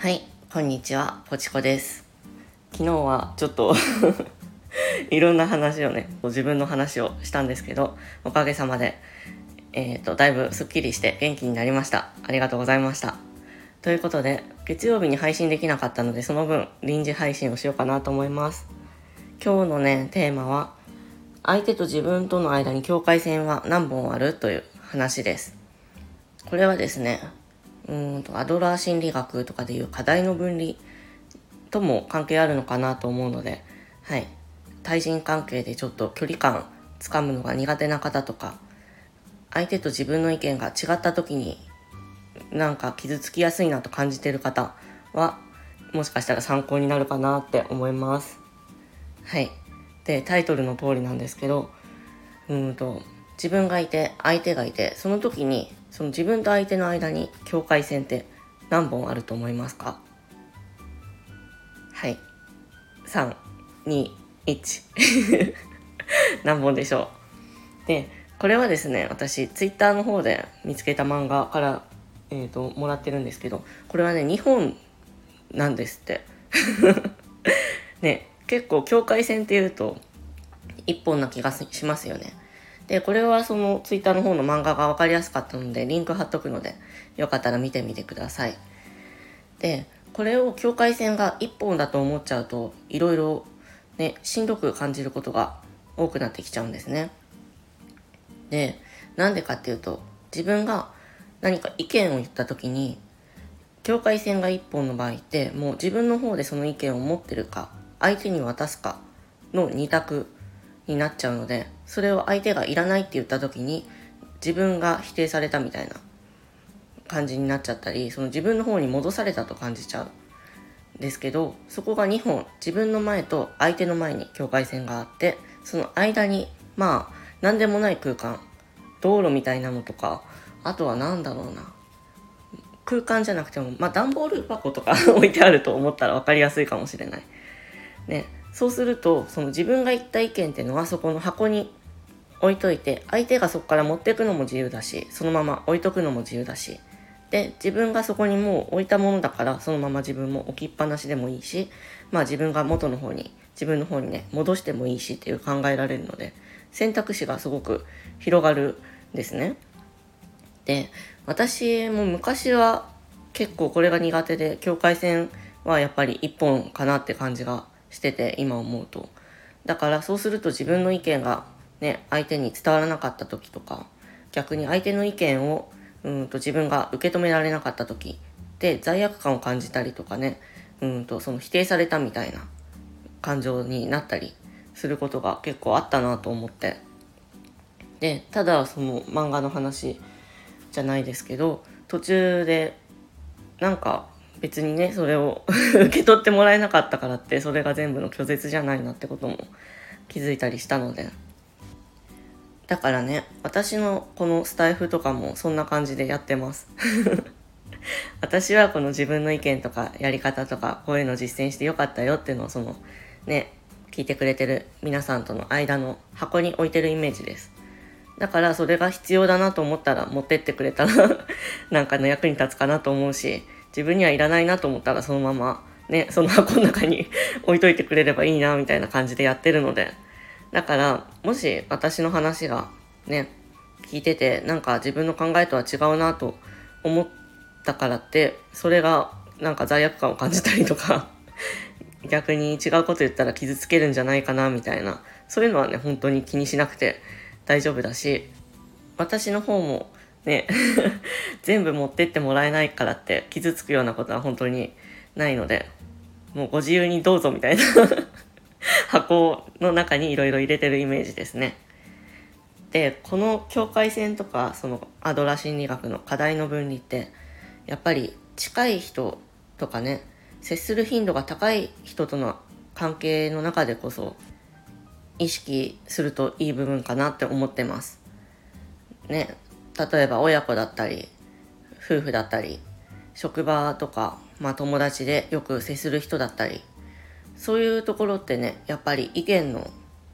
はい、こんにちは、ポチコです。昨日はちょっと いろんな話をね、自分の話をしたんですけど、おかげさまで、えっ、と、だいぶスッキリして元気になりました。ありがとうございました。ということで、月曜日に配信できなかったので、その分臨時配信をしようかなと思います。今日のね、テーマは、相手と自分との間に境界線は何本ある？という話です。これはですね、うんとアドラー心理学とかでいう課題の分離とも関係あるのかなと思うので、はい、対人関係でちょっと距離感つかむのが苦手な方とか相手と自分の意見が違った時になんか傷つきやすいなと感じてる方はもしかしたら参考になるかなって思います。はい、でタイトルの通りなんですけどうんと自分がいて相手がいてその時にその自分と相手の間に境界線って何本あると思いますか？はい。321 何本でしょう？でこれはですね私ツイッターの方で見つけた漫画から、えー、ともらってるんですけどこれはね2本なんですって。ね結構境界線っていうと1本な気がしますよね。で、これはそのツイッターの方の漫画が分かりやすかったので、リンク貼っとくので、よかったら見てみてください。で、これを境界線が一本だと思っちゃうと、いろいろね、しんどく感じることが多くなってきちゃうんですね。で、なんでかっていうと、自分が何か意見を言った時に、境界線が一本の場合って、もう自分の方でその意見を持ってるか、相手に渡すかの二択になっちゃうのでそれを相手がいらないって言った時に自分が否定されたみたいな感じになっちゃったりその自分の方に戻されたと感じちゃうんですけどそこが2本自分の前と相手の前に境界線があってその間にまあ何でもない空間道路みたいなのとかあとは何だろうな空間じゃなくてもまあ段ボール箱とか 置いてあると思ったら分かりやすいかもしれない。ね、そうするとその自分が言った意見っていうのはそこの箱に置いといて相手がそこから持っていくのも自由だしそのまま置いとくのも自由だしで自分がそこにもう置いたものだからそのまま自分も置きっぱなしでもいいしまあ自分が元の方に自分の方にね戻してもいいしっていう考えられるので選択肢がすごく広がるんですね。で私も昔は結構これが苦手で境界線はやっぱり一本かなって感じがしてて今思うとだからそうすると自分の意見がね相手に伝わらなかった時とか逆に相手の意見をうんと自分が受け止められなかった時で罪悪感を感じたりとかねうんとその否定されたみたいな感情になったりすることが結構あったなと思って。でただその漫画の話じゃないですけど途中でなんか別にねそれを 受け取ってもらえなかったからってそれが全部の拒絶じゃないなってことも気づいたりしたので。だからね私のこのスタイフとかもそんな感じでやってます。私はこの自分の意見とかやり方とかこういうの実践してよかったよっていうのをそのね聞いてくれてる皆さんとの間の箱に置いてるイメージです。だからそれが必要だなと思ったら持ってってくれたら なんかの役に立つかなと思うし自分にはいらないなと思ったらそのままねその箱の中に 置いといてくれればいいなみたいな感じでやってるので。だからもし私の話がね聞いててなんか自分の考えとは違うなと思ったからってそれがなんか罪悪感を感じたりとか 逆に違うこと言ったら傷つけるんじゃないかなみたいな。そういうのはね本当に気にしなくて大丈夫だし私の方もね 全部持ってってもらえないからって傷つくようなことは本当にないのでもうご自由にどうぞみたいな。箱の中にいろいろ入れてるイメージですね。でこの境界線とかそのアドラ心理学の課題の分離ってやっぱり近い人とかね接する頻度が高い人との関係の中でこそ意識するといい部分かなって思ってます。ね例えば親子だったり夫婦だったり職場とか、まあ、友達でよく接する人だったりそういうところってねやっぱり意見の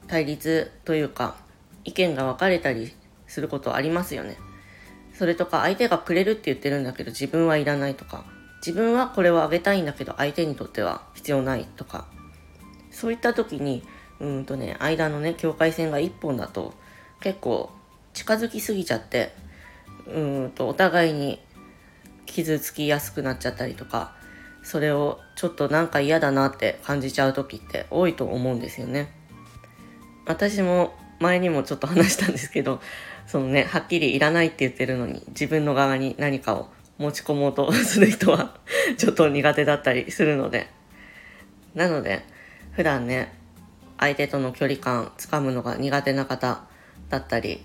対立というか意見が分かれたりすることありますよね。それとか相手がくれるって言ってるんだけど自分はいらないとか自分はこれをあげたいんだけど相手にとっては必要ないとかそういった時にうんとね間のね境界線が1本だと結構近づきすぎちゃってうんとお互いに傷つきやすくなっちゃったりとかそれをちょっとなんか嫌だなって感じちゃう時って多いと思うんですよね。私も前にもちょっと話したんですけど そのねはっきりいらないって言ってるのに自分の側に何かを持ち込もうとする人は ちょっと苦手だったりするのでなので普段ね相手との距離感つかむのが苦手な方だったり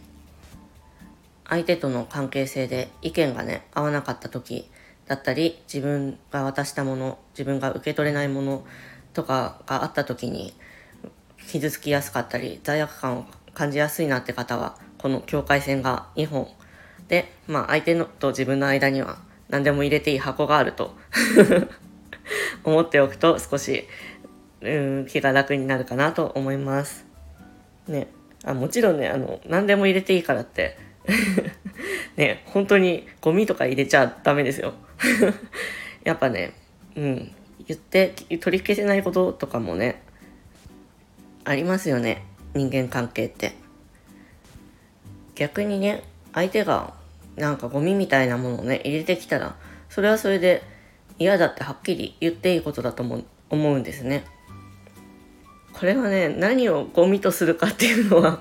相手との関係性で意見がね合わなかった時だったり自分が渡したもの自分が受け取れないものとかがあった時に傷つきやすかったり罪悪感を感じやすいなって方はこの境界線が2本で、まあ、相手のと自分の間には何でも入れていい箱があると 思っておくと少しうん気が楽になるかなと思います。ね、あもちろんねあの何でも入れていいからってね本当にゴミとか入れちゃダメですよ。やっぱね、うん、言って取り消せないこととかもねありますよね人間関係って。逆にね相手がなんかゴミみたいなものをね入れてきたらそれはそれで嫌だってはっきり言っていいことだと思うんですね。これはね何をゴミとするかっていうのは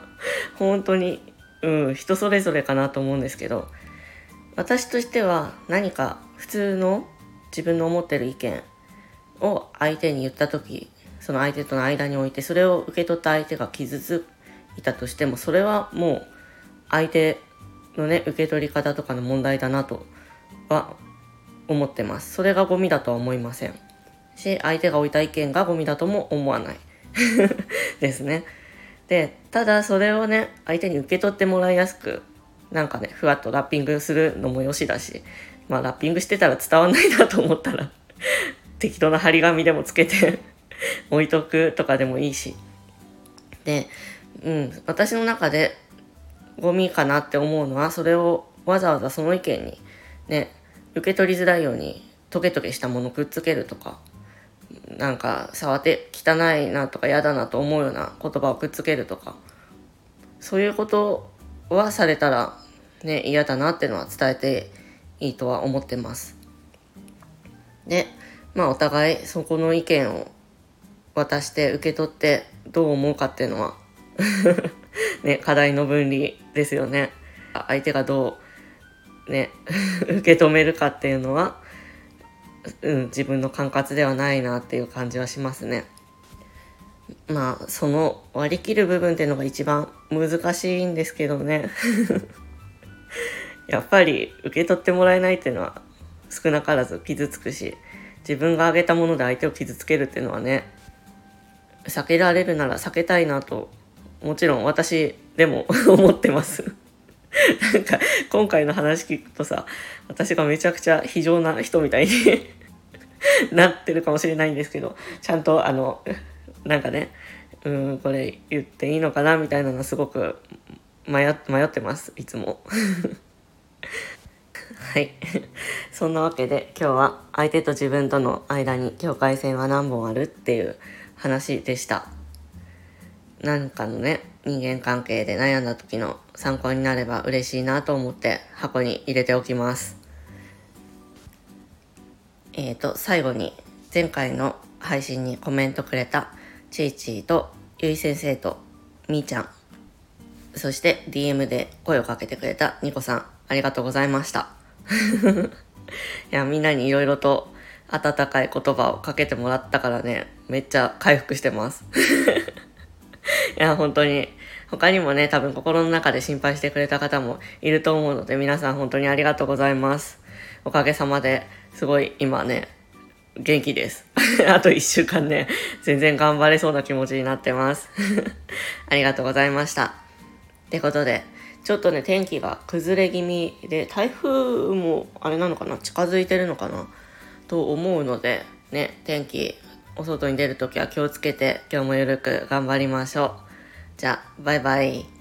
本当に、うん、人それぞれかなと思うんですけど私としては何か普通の自分の思ってる意見を相手に言った時その相手との間においてそれを受け取った相手が傷ついたとしてもそれはもう相手のね受け取り方とかの問題だなとは思ってます。それがゴミだとは思いません。し相手が置いた意見がゴミだとも思わない。ですね。で、ただそれをね、相手に受け取ってもらいやすく、なんかね、ふわっとラッピングするのもよしだし、まあラッピングしてたら伝わんないなと思ったら 適当な張り紙でもつけて 置いとくとかでもいいし。で、うん、私の中でゴミかなって思うのは、それをわざわざその意見にね、受け取りづらいようにトゲトゲしたものくっつけるとか、なんか触って汚いなとか嫌だなと思うような言葉をくっつけるとかそういうことはされたらね嫌だなっていうのは伝えていいとは思ってます。でまあお互いそこの意見を渡して受け取ってどう思うかっていうのは ね課題の分離ですよね。相手がどうね 受け止めるかっていうのはうん、自分の管轄ではないなっていう感じはしますね。まあその割り切る部分っていうのが一番難しいんですけどね やっぱり受け取ってもらえないっていうのは少なからず傷つくし自分があげたもので相手を傷つけるっていうのはね避けられるなら避けたいなともちろん私でも 思ってますなんか今回の話聞くとさ私がめちゃくちゃ非常な人みたいに なってるかもしれないんですけどちゃんとあのなんかねうんこれ言っていいのかなみたいなのすごく迷迷ってますいつも。はい。そんなわけで今日は相手と自分との間に境界線は何本あるっていう話でした。なんかのね人間関係で悩んだ時の参考になれば嬉しいなと思って箱に入れておきます。えっ、ー、と、最後に前回の配信にコメントくれたちいちーとゆい先生とみーちゃん、そして DM で声をかけてくれたニコさん、ありがとうございました。いや、みんなにいろいろと温かい言葉をかけてもらったからね、めっちゃ回復してます。いや、本当に、他にもね、多分心の中で心配してくれた方もいると思うので、皆さん本当にありがとうございます。おかげさまですごい今ね、元気です。あと一週間ね、全然頑張れそうな気持ちになってます。ありがとうございました。ってことで、ちょっとね、天気が崩れ気味で、台風もあれなのかな？近づいてるのかな？と思うので、ね、天気お外に出るときは気をつけて今日もゆるく頑張りましょう。じゃあ、バイバイ。